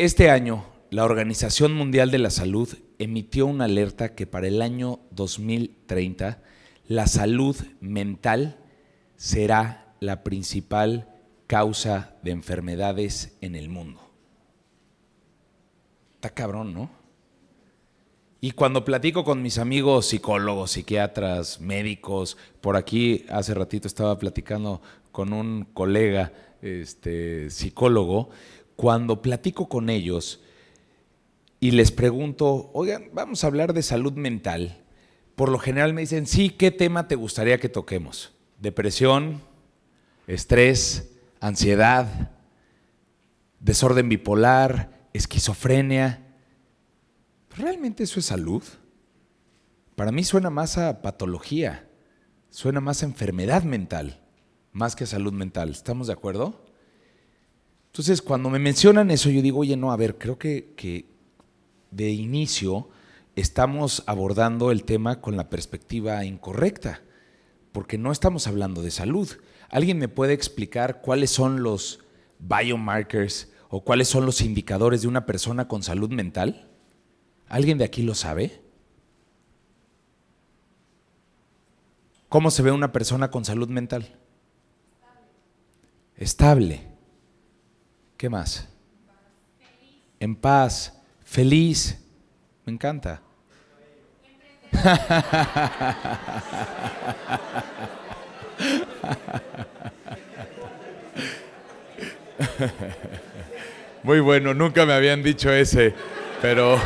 Este año, la Organización Mundial de la Salud emitió una alerta que para el año 2030 la salud mental será la principal causa de enfermedades en el mundo. Está cabrón, ¿no? Y cuando platico con mis amigos psicólogos, psiquiatras, médicos, por aquí hace ratito estaba platicando con un colega este, psicólogo, cuando platico con ellos y les pregunto, oigan, vamos a hablar de salud mental, por lo general me dicen, sí, ¿qué tema te gustaría que toquemos? Depresión, estrés, ansiedad, desorden bipolar, esquizofrenia. ¿Realmente eso es salud? Para mí suena más a patología, suena más a enfermedad mental, más que salud mental. ¿Estamos de acuerdo? Entonces, cuando me mencionan eso, yo digo, oye, no, a ver, creo que, de inicio estamos abordando el tema con la perspectiva incorrecta, porque no estamos hablando de salud. ¿Alguien me puede explicar cuáles son los biomarkers o cuáles son los indicadores de una persona con salud mental? ¿Alguien de aquí lo sabe? ¿Cómo se ve una persona con salud mental? Estable. ¿Qué más? En paz, feliz. Me encanta. Muy bueno, nunca me habían dicho ese, pero,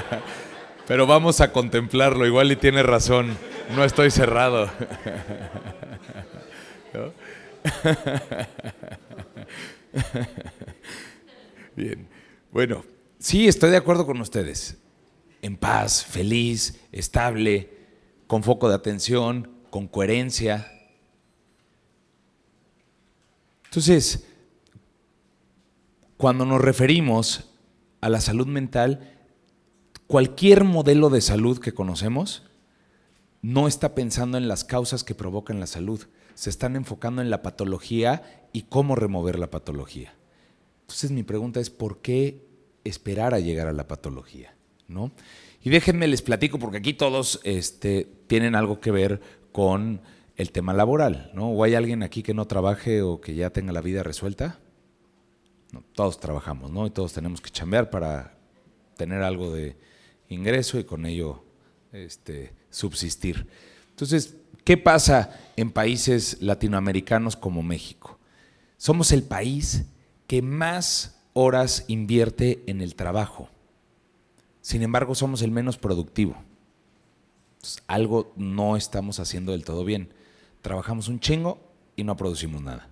pero vamos a contemplarlo, igual y tiene razón, no estoy cerrado. Bien, bueno, sí, estoy de acuerdo con ustedes. En paz, feliz, estable, con foco de atención, con coherencia. Entonces, cuando nos referimos a la salud mental, cualquier modelo de salud que conocemos no está pensando en las causas que provocan la salud, se están enfocando en la patología y cómo remover la patología. Entonces mi pregunta es, ¿por qué esperar a llegar a la patología? ¿No? Y déjenme les platico, porque aquí todos este, tienen algo que ver con el tema laboral, ¿no? ¿O hay alguien aquí que no trabaje o que ya tenga la vida resuelta? todos trabajamos, ¿no? Y todos tenemos que chambear para tener algo de ingreso y con ello este, subsistir. Entonces, ¿qué pasa en países latinoamericanos como México? Somos el país que más horas invierte en el trabajo. Sin embargo, somos el menos productivo. algo no estamos haciendo del todo bien. Trabajamos un chingo y no producimos nada.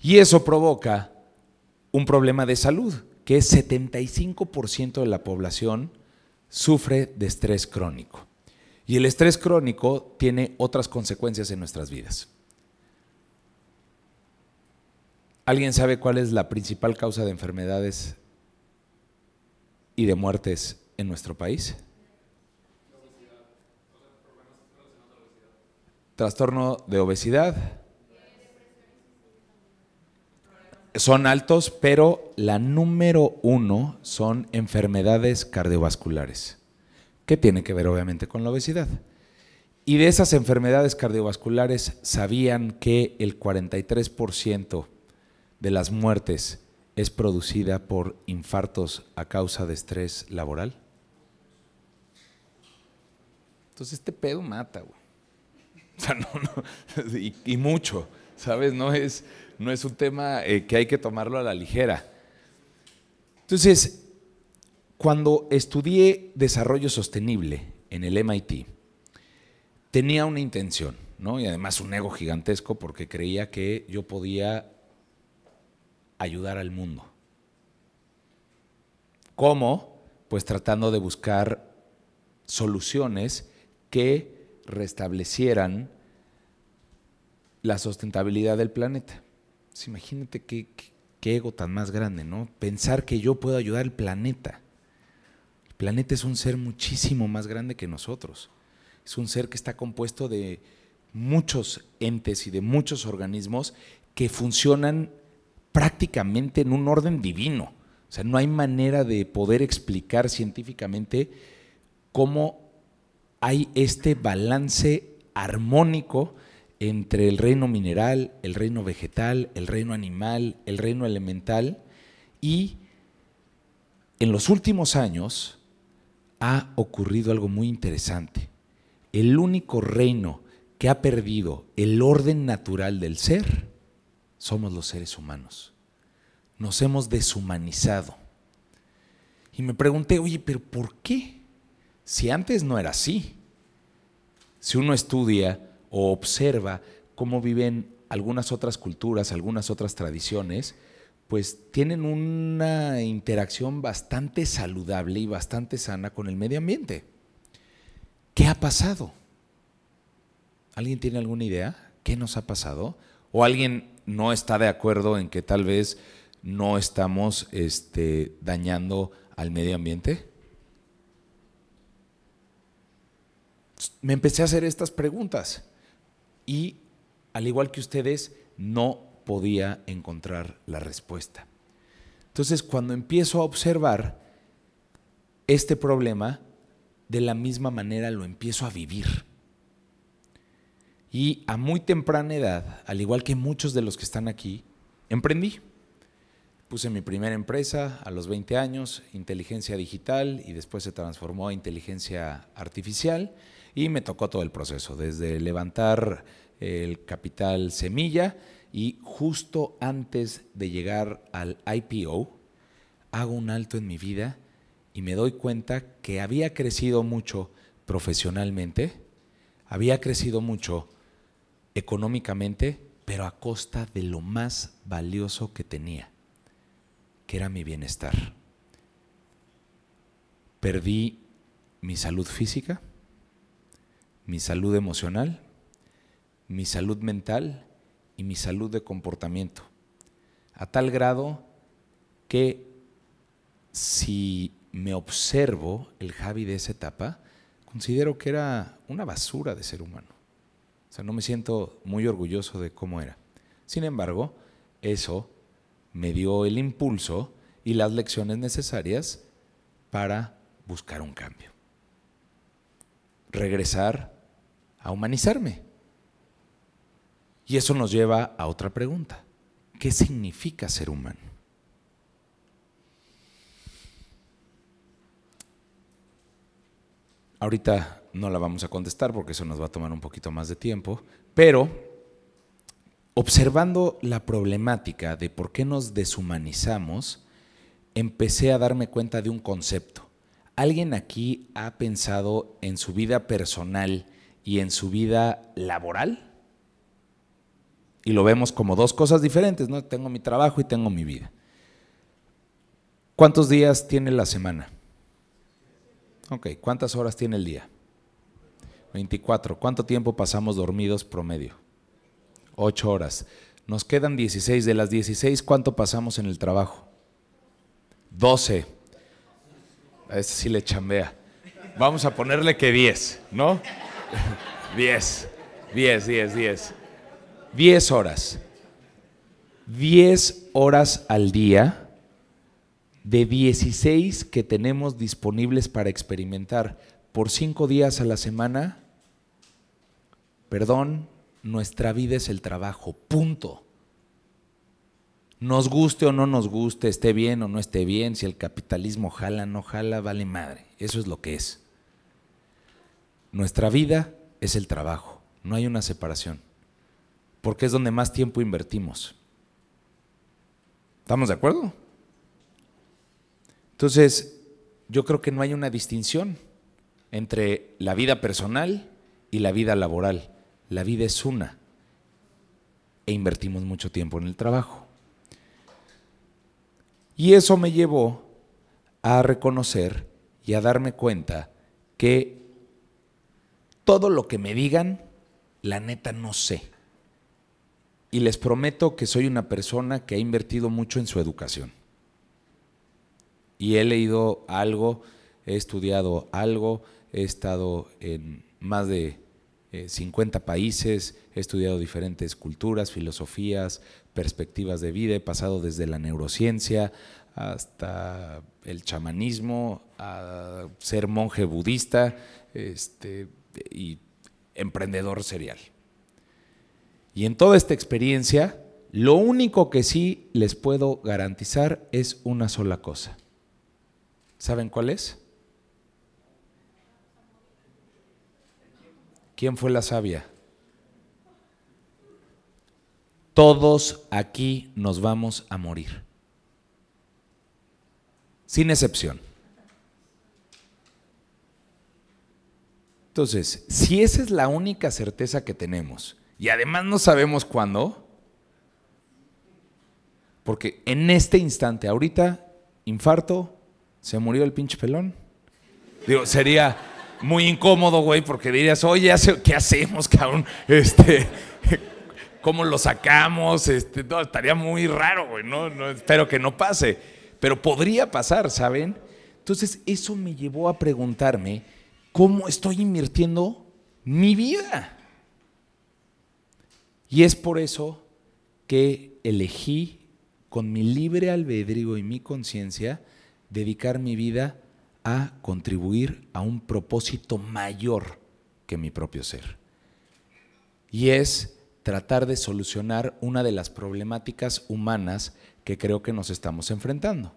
Y eso provoca un problema de salud, que es 75% de la población sufre de estrés crónico. Y el estrés crónico tiene otras consecuencias en nuestras vidas. ¿Alguien sabe cuál es la principal causa de enfermedades y de muertes en nuestro país? Trastorno de obesidad, son altos, pero la número uno son enfermedades cardiovasculares, que tiene que ver obviamente con la obesidad. Y de esas enfermedades cardiovasculares, ¿sabían que el 43% de las muertes es producida por infartos a causa de estrés laboral? Entonces este pedo mata, güey. O sea, no, no, y, mucho, ¿sabes? No es, no es un tema eh, que hay que tomarlo a la ligera. Entonces, cuando estudié desarrollo sostenible en el MIT, tenía una intención, ¿no? Y además un ego gigantesco porque creía que yo podía ayudar al mundo. ¿Cómo? Pues tratando de buscar soluciones que restablecieran la sustentabilidad del planeta. Pues imagínate qué, ego tan más grande, ¿no? Pensar que yo puedo ayudar al planeta. Planeta es un ser muchísimo más grande que nosotros. Es un ser que está compuesto de muchos entes y de muchos organismos que funcionan prácticamente en un orden divino. O sea, no hay manera de poder explicar científicamente cómo hay este balance armónico entre el reino mineral, el reino vegetal, el reino animal, el reino elemental y en los últimos años ha ocurrido algo muy interesante. El único reino que ha perdido el orden natural del ser somos los seres humanos. Nos hemos deshumanizado. Y me pregunté, oye, pero ¿por qué? Si antes no era así. Si uno estudia o observa cómo viven algunas otras culturas, algunas otras tradiciones, pues tienen una interacción bastante saludable y bastante sana con el medio ambiente. ¿Qué ha pasado? ¿Alguien tiene alguna idea? ¿Qué nos ha pasado? ¿O alguien no está de acuerdo en que tal vez no estamos este, dañando al medio ambiente? Me empecé a hacer estas preguntas y, al igual que ustedes, no podía encontrar la respuesta. Entonces, cuando empiezo a observar este problema, de la misma manera lo empiezo a vivir. Y a muy temprana edad, al igual que muchos de los que están aquí, emprendí. Puse mi primera empresa a los 20 años, inteligencia digital, y después se transformó a inteligencia artificial, y me tocó todo el proceso, desde levantar el capital semilla y justo antes de llegar al IPO, hago un alto en mi vida y me doy cuenta que había crecido mucho profesionalmente, había crecido mucho económicamente, pero a costa de lo más valioso que tenía, que era mi bienestar. Perdí mi salud física, mi salud emocional, mi salud mental y mi salud de comportamiento, a tal grado que si me observo el Javi de esa etapa, considero que era una basura de ser humano. O sea, no me siento muy orgulloso de cómo era. Sin embargo, eso me dio el impulso y las lecciones necesarias para buscar un cambio. Regresar a humanizarme. Y eso nos lleva a otra pregunta. ¿Qué significa ser humano? Ahorita no la vamos a contestar porque eso nos va a tomar un poquito más de tiempo, pero observando la problemática de por qué nos deshumanizamos, empecé a darme cuenta de un concepto. ¿Alguien aquí ha pensado en su vida personal y en su vida laboral? Y lo vemos como dos cosas diferentes, ¿no? Tengo mi trabajo y tengo mi vida. ¿Cuántos días tiene la semana? Ok, ¿cuántas horas tiene el día? 24. ¿Cuánto tiempo pasamos dormidos promedio? 8 horas. Nos quedan 16. De las 16, ¿cuánto pasamos en el trabajo? 12. A ese sí le chambea. Vamos a ponerle que 10, ¿no? 10. 10, 10, 10. 10 horas. 10 horas al día de 16 que tenemos disponibles para experimentar por 5 días a la semana. Perdón, nuestra vida es el trabajo, punto. Nos guste o no nos guste, esté bien o no esté bien, si el capitalismo jala, o no jala, vale madre. Eso es lo que es. Nuestra vida es el trabajo, no hay una separación porque es donde más tiempo invertimos. ¿Estamos de acuerdo? Entonces, yo creo que no hay una distinción entre la vida personal y la vida laboral. La vida es una e invertimos mucho tiempo en el trabajo. Y eso me llevó a reconocer y a darme cuenta que todo lo que me digan, la neta no sé y les prometo que soy una persona que ha invertido mucho en su educación. Y he leído algo, he estudiado algo, he estado en más de 50 eh, países, he estudiado diferentes culturas, filosofías, perspectivas de vida, he pasado desde la neurociencia hasta el chamanismo, a ser monje budista este, y emprendedor serial. Y en toda esta experiencia, lo único que sí les puedo garantizar es una sola cosa. ¿Saben cuál es? ¿Quién fue la sabia? Todos aquí nos vamos a morir. Sin excepción. Entonces, si esa es la única certeza que tenemos, y además no sabemos cuándo, porque en este instante, ahorita, infarto, se murió el pinche pelón. Digo, sería muy incómodo, güey, porque dirías, oye, ¿qué hacemos, cabrón? Este, ¿Cómo lo sacamos? Este, estaría muy raro, güey, ¿no? Espero que no pase. Pero podría pasar, ¿saben? Entonces, eso me llevó a preguntarme, ¿cómo estoy invirtiendo mi vida? Y es por eso que elegí con mi libre albedrío y mi conciencia dedicar mi vida a contribuir a un propósito mayor que mi propio ser. Y es tratar de solucionar una de las problemáticas humanas que creo que nos estamos enfrentando,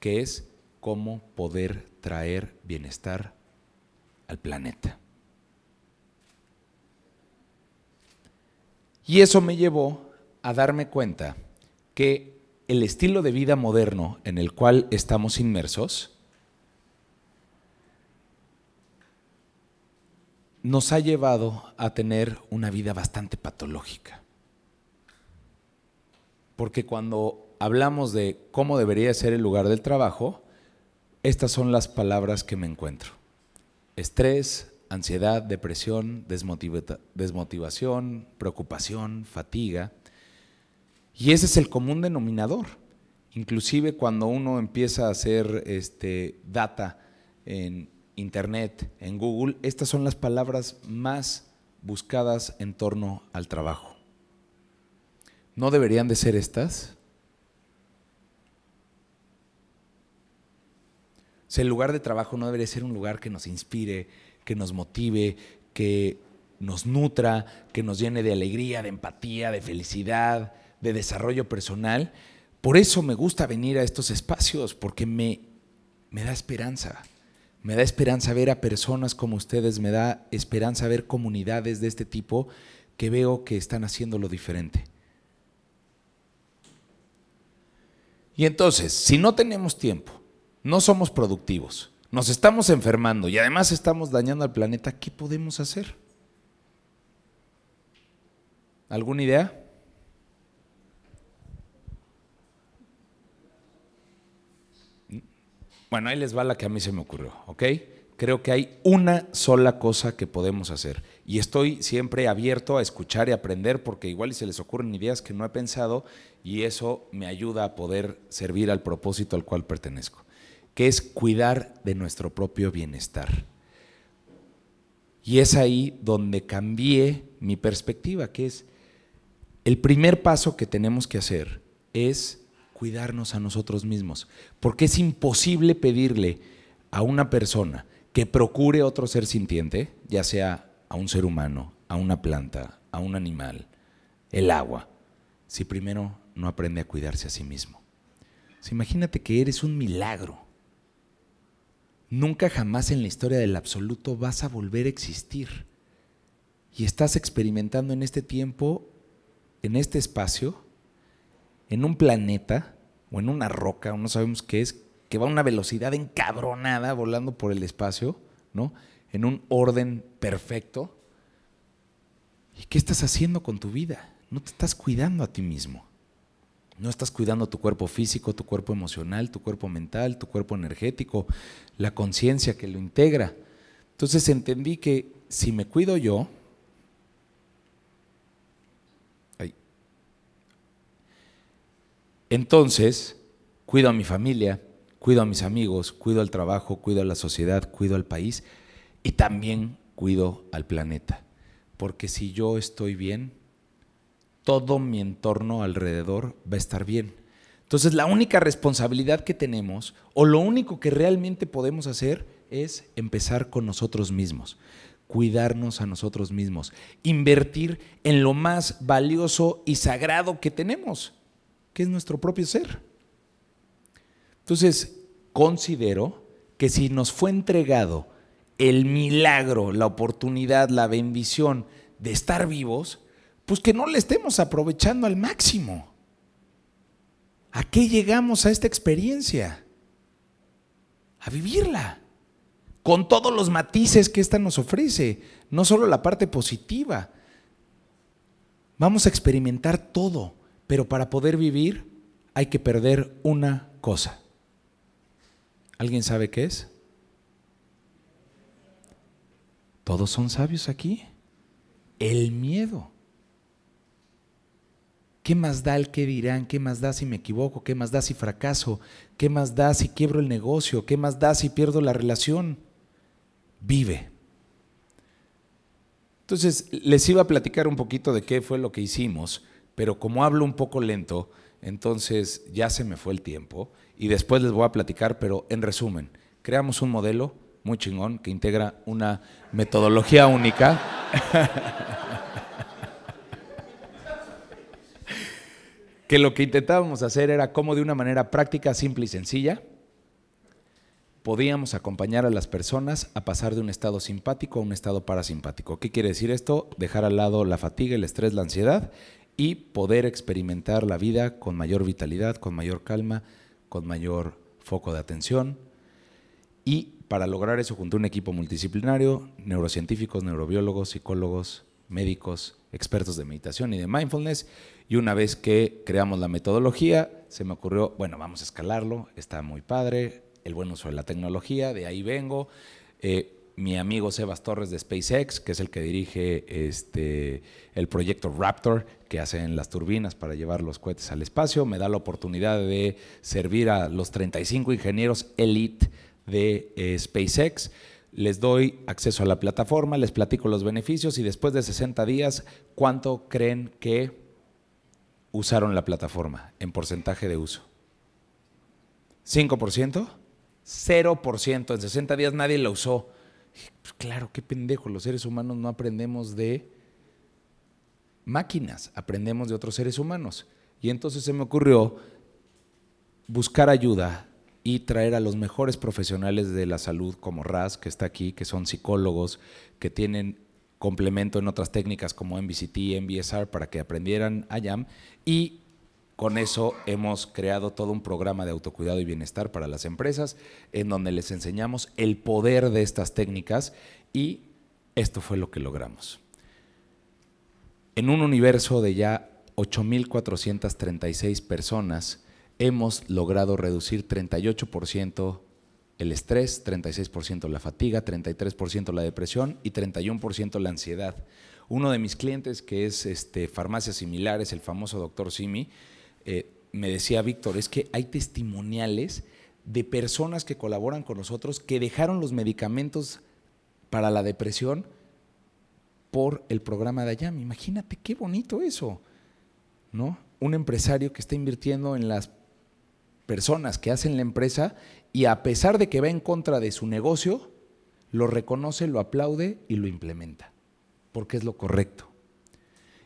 que es cómo poder traer bienestar al planeta. Y eso me llevó a darme cuenta que el estilo de vida moderno en el cual estamos inmersos nos ha llevado a tener una vida bastante patológica. Porque cuando hablamos de cómo debería ser el lugar del trabajo, estas son las palabras que me encuentro. Estrés, ansiedad, depresión, desmotivación, preocupación, fatiga. Y ese es el común denominador. Inclusive cuando uno empieza a hacer este, data en Internet, en Google, estas son las palabras más buscadas en torno al trabajo. ¿No deberían de ser estas? el lugar de trabajo no debería ser un lugar que nos inspire, que nos motive, que nos nutra, que nos llene de alegría, de empatía, de felicidad, de desarrollo personal. Por eso me gusta venir a estos espacios, porque me, me da esperanza. Me da esperanza ver a personas como ustedes, me da esperanza ver comunidades de este tipo que veo que están haciendo lo diferente. Y entonces, si no tenemos tiempo, no somos productivos, nos estamos enfermando y además estamos dañando al planeta, ¿qué podemos hacer? ¿Alguna idea? Bueno, ahí les va la que a mí se me ocurrió, ¿ok? Creo que hay una sola cosa que podemos hacer. Y estoy siempre abierto a escuchar y aprender porque igual se les ocurren ideas que no he pensado y eso me ayuda a poder servir al propósito al cual pertenezco, que es cuidar de nuestro propio bienestar. Y es ahí donde cambié mi perspectiva, que es el primer paso que tenemos que hacer es cuidarnos a nosotros mismos, porque es imposible pedirle a una persona que procure otro ser sintiente, ya sea a un ser humano, a una planta, a un animal, el agua, si primero no aprende a cuidarse a sí mismo. imagínate que eres un milagro. Nunca jamás en la historia del absoluto vas a volver a existir. Y estás experimentando en este tiempo, en este espacio, en un planeta o en una roca, no sabemos qué es, que va a una velocidad encabronada volando por el espacio, ¿no? En un orden perfecto. ¿Y qué estás haciendo con tu vida? No te estás cuidando a ti mismo. No estás cuidando tu cuerpo físico, tu cuerpo emocional, tu cuerpo mental, tu cuerpo energético, la conciencia que lo integra. Entonces entendí que si me cuido yo, Entonces, cuido a mi familia, cuido a mis amigos, cuido al trabajo, cuido a la sociedad, cuido al país y también cuido al planeta. Porque si yo estoy bien, todo mi entorno alrededor va a estar bien. Entonces la única responsabilidad que tenemos o lo único que realmente podemos hacer es empezar con nosotros mismos, cuidarnos a nosotros mismos, invertir en lo más valioso y sagrado que tenemos, que es nuestro propio ser. Entonces, considero que si nos fue entregado el milagro, la oportunidad, la bendición de estar vivos, pues que no le estemos aprovechando al máximo. ¿A qué llegamos a esta experiencia? A vivirla, con todos los matices que ésta nos ofrece, no solo la parte positiva. Vamos a experimentar todo, pero para poder vivir hay que perder una cosa. ¿Alguien sabe qué es? ¿Todos son sabios aquí? El miedo. ¿Qué más da el que dirán? ¿Qué más da si me equivoco? ¿Qué más da si fracaso? ¿Qué más da si quiebro el negocio? ¿Qué más da si pierdo la relación? Vive. Entonces, les iba a platicar un poquito de qué fue lo que hicimos, pero como hablo un poco lento, entonces ya se me fue el tiempo y después les voy a platicar, pero en resumen, creamos un modelo muy chingón que integra una metodología única. que lo que intentábamos hacer era cómo de una manera práctica, simple y sencilla podíamos acompañar a las personas a pasar de un estado simpático a un estado parasimpático. ¿Qué quiere decir esto? Dejar al lado la fatiga, el estrés, la ansiedad y poder experimentar la vida con mayor vitalidad, con mayor calma, con mayor foco de atención. Y para lograr eso junto a un equipo multidisciplinario, neurocientíficos, neurobiólogos, psicólogos, médicos, expertos de meditación y de mindfulness. Y una vez que creamos la metodología, se me ocurrió, bueno, vamos a escalarlo, está muy padre, el buen uso de la tecnología, de ahí vengo. Eh, mi amigo Sebas Torres de SpaceX, que es el que dirige este, el proyecto Raptor, que hacen las turbinas para llevar los cohetes al espacio, me da la oportunidad de servir a los 35 ingenieros elite de eh, SpaceX les doy acceso a la plataforma, les platico los beneficios y después de 60 días, ¿cuánto creen que usaron la plataforma en porcentaje de uso? ¿5%? 0%. En 60 días nadie la usó. Pues claro, qué pendejo. Los seres humanos no aprendemos de máquinas, aprendemos de otros seres humanos. Y entonces se me ocurrió buscar ayuda y traer a los mejores profesionales de la salud como RAS, que está aquí, que son psicólogos, que tienen complemento en otras técnicas como MBCT, MBSR, para que aprendieran IAM. Y con eso hemos creado todo un programa de autocuidado y bienestar para las empresas, en donde les enseñamos el poder de estas técnicas y esto fue lo que logramos. En un universo de ya 8.436 personas, hemos logrado reducir 38% el estrés, 36% la fatiga, 33% la depresión y 31% la ansiedad. Uno de mis clientes, que es este, farmacias similares, el famoso doctor Simi, eh, me decía, Víctor, es que hay testimoniales de personas que colaboran con nosotros que dejaron los medicamentos para la depresión por el programa de Ayam. Imagínate qué bonito eso, ¿no? Un empresario que está invirtiendo en las personas que hacen la empresa y a pesar de que va en contra de su negocio, lo reconoce, lo aplaude y lo implementa, porque es lo correcto.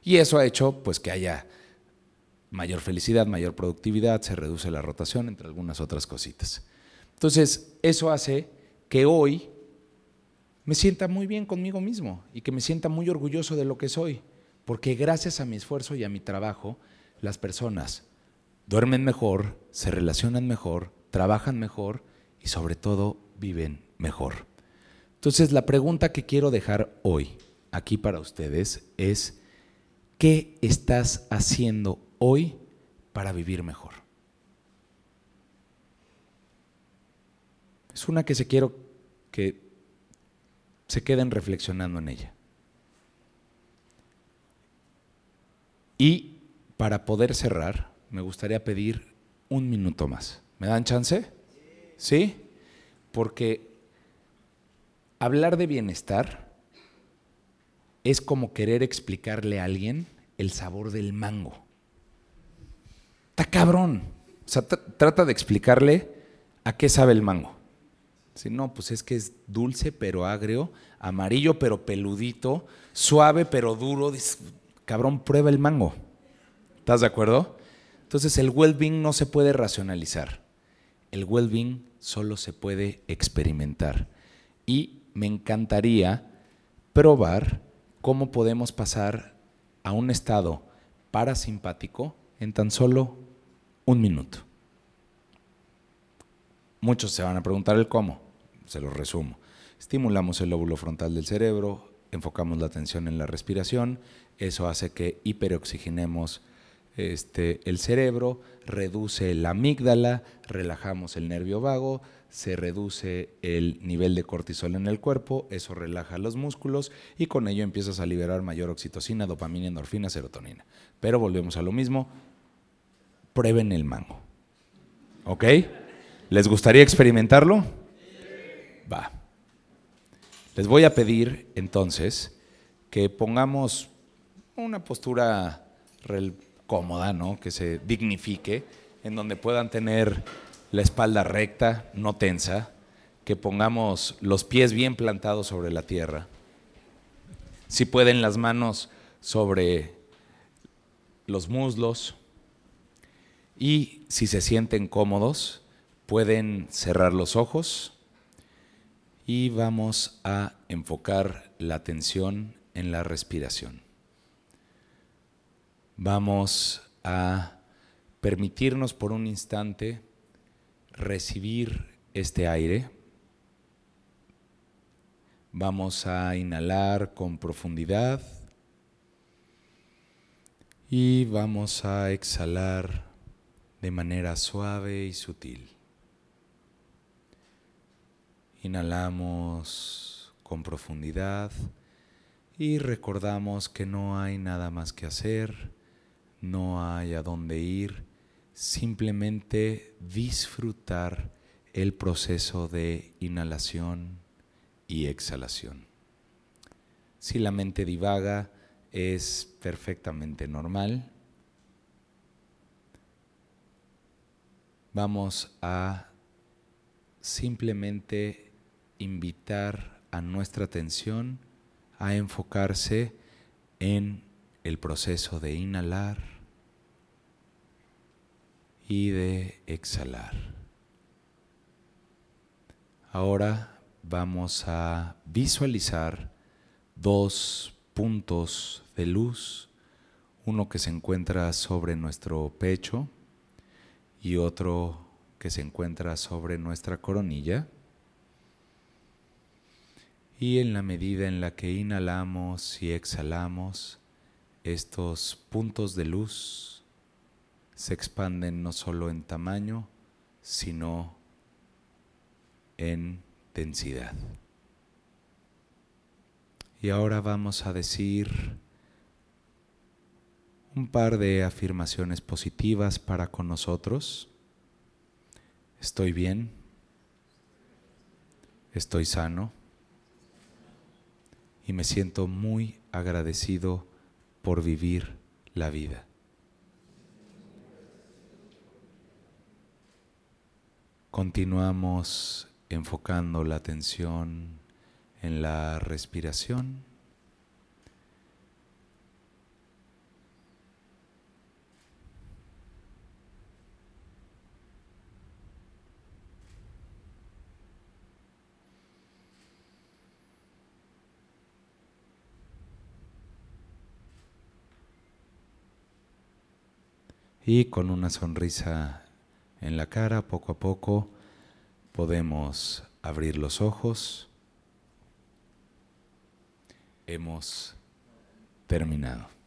Y eso ha hecho pues que haya mayor felicidad, mayor productividad, se reduce la rotación, entre algunas otras cositas. Entonces, eso hace que hoy me sienta muy bien conmigo mismo y que me sienta muy orgulloso de lo que soy, porque gracias a mi esfuerzo y a mi trabajo, las personas duermen mejor, se relacionan mejor, trabajan mejor y sobre todo viven mejor. Entonces la pregunta que quiero dejar hoy aquí para ustedes es, ¿qué estás haciendo hoy para vivir mejor? Es una que se quiero que se queden reflexionando en ella. Y para poder cerrar, me gustaría pedir un minuto más. ¿Me dan chance? ¿Sí? Porque hablar de bienestar es como querer explicarle a alguien el sabor del mango. Está cabrón. O sea, trata de explicarle a qué sabe el mango. Si no, pues es que es dulce pero agrio, amarillo pero peludito, suave pero duro. cabrón, prueba el mango. ¿Estás de acuerdo? Entonces el well-being no se puede racionalizar. El well-being solo se puede experimentar. Y me encantaría probar cómo podemos pasar a un estado parasimpático en tan solo un minuto. Muchos se van a preguntar el cómo, se lo resumo. Estimulamos el lóbulo frontal del cerebro, enfocamos la atención en la respiración, eso hace que hiperoxigenemos este, el cerebro, reduce la amígdala, relajamos el nervio vago, se reduce el nivel de cortisol en el cuerpo, eso relaja los músculos y con ello empiezas a liberar mayor oxitocina, dopamina, endorfina, serotonina. Pero volvemos a lo mismo, prueben el mango. ¿Ok? ¿Les gustaría experimentarlo? Va. Les voy a pedir entonces que pongamos una postura cómoda, ¿no? Que se dignifique, en donde puedan tener la espalda recta, no tensa, que pongamos los pies bien plantados sobre la tierra. Si pueden las manos sobre los muslos y si se sienten cómodos, pueden cerrar los ojos y vamos a enfocar la atención en la respiración vamos a permitirnos por un instante recibir este aire. Vamos a inhalar con profundidad y vamos a exhalar de manera suave y sutil. Inhalamos con profundidad y recordamos que no hay nada más que hacer no hay a dónde ir, simplemente disfrutar el proceso de inhalación y exhalación. Si la mente divaga, es perfectamente normal. Vamos a simplemente invitar a nuestra atención a enfocarse en el proceso de inhalar y de exhalar. Ahora vamos a visualizar dos puntos de luz, uno que se encuentra sobre nuestro pecho y otro que se encuentra sobre nuestra coronilla. Y en la medida en la que inhalamos y exhalamos, estos puntos de luz se expanden no solo en tamaño, sino en densidad. Y ahora vamos a decir un par de afirmaciones positivas para con nosotros. Estoy bien. Estoy sano. Y me siento muy agradecido por vivir la vida. Continuamos enfocando la atención en la respiración. Y con una sonrisa en la cara, poco a poco, podemos abrir los ojos. Hemos terminado.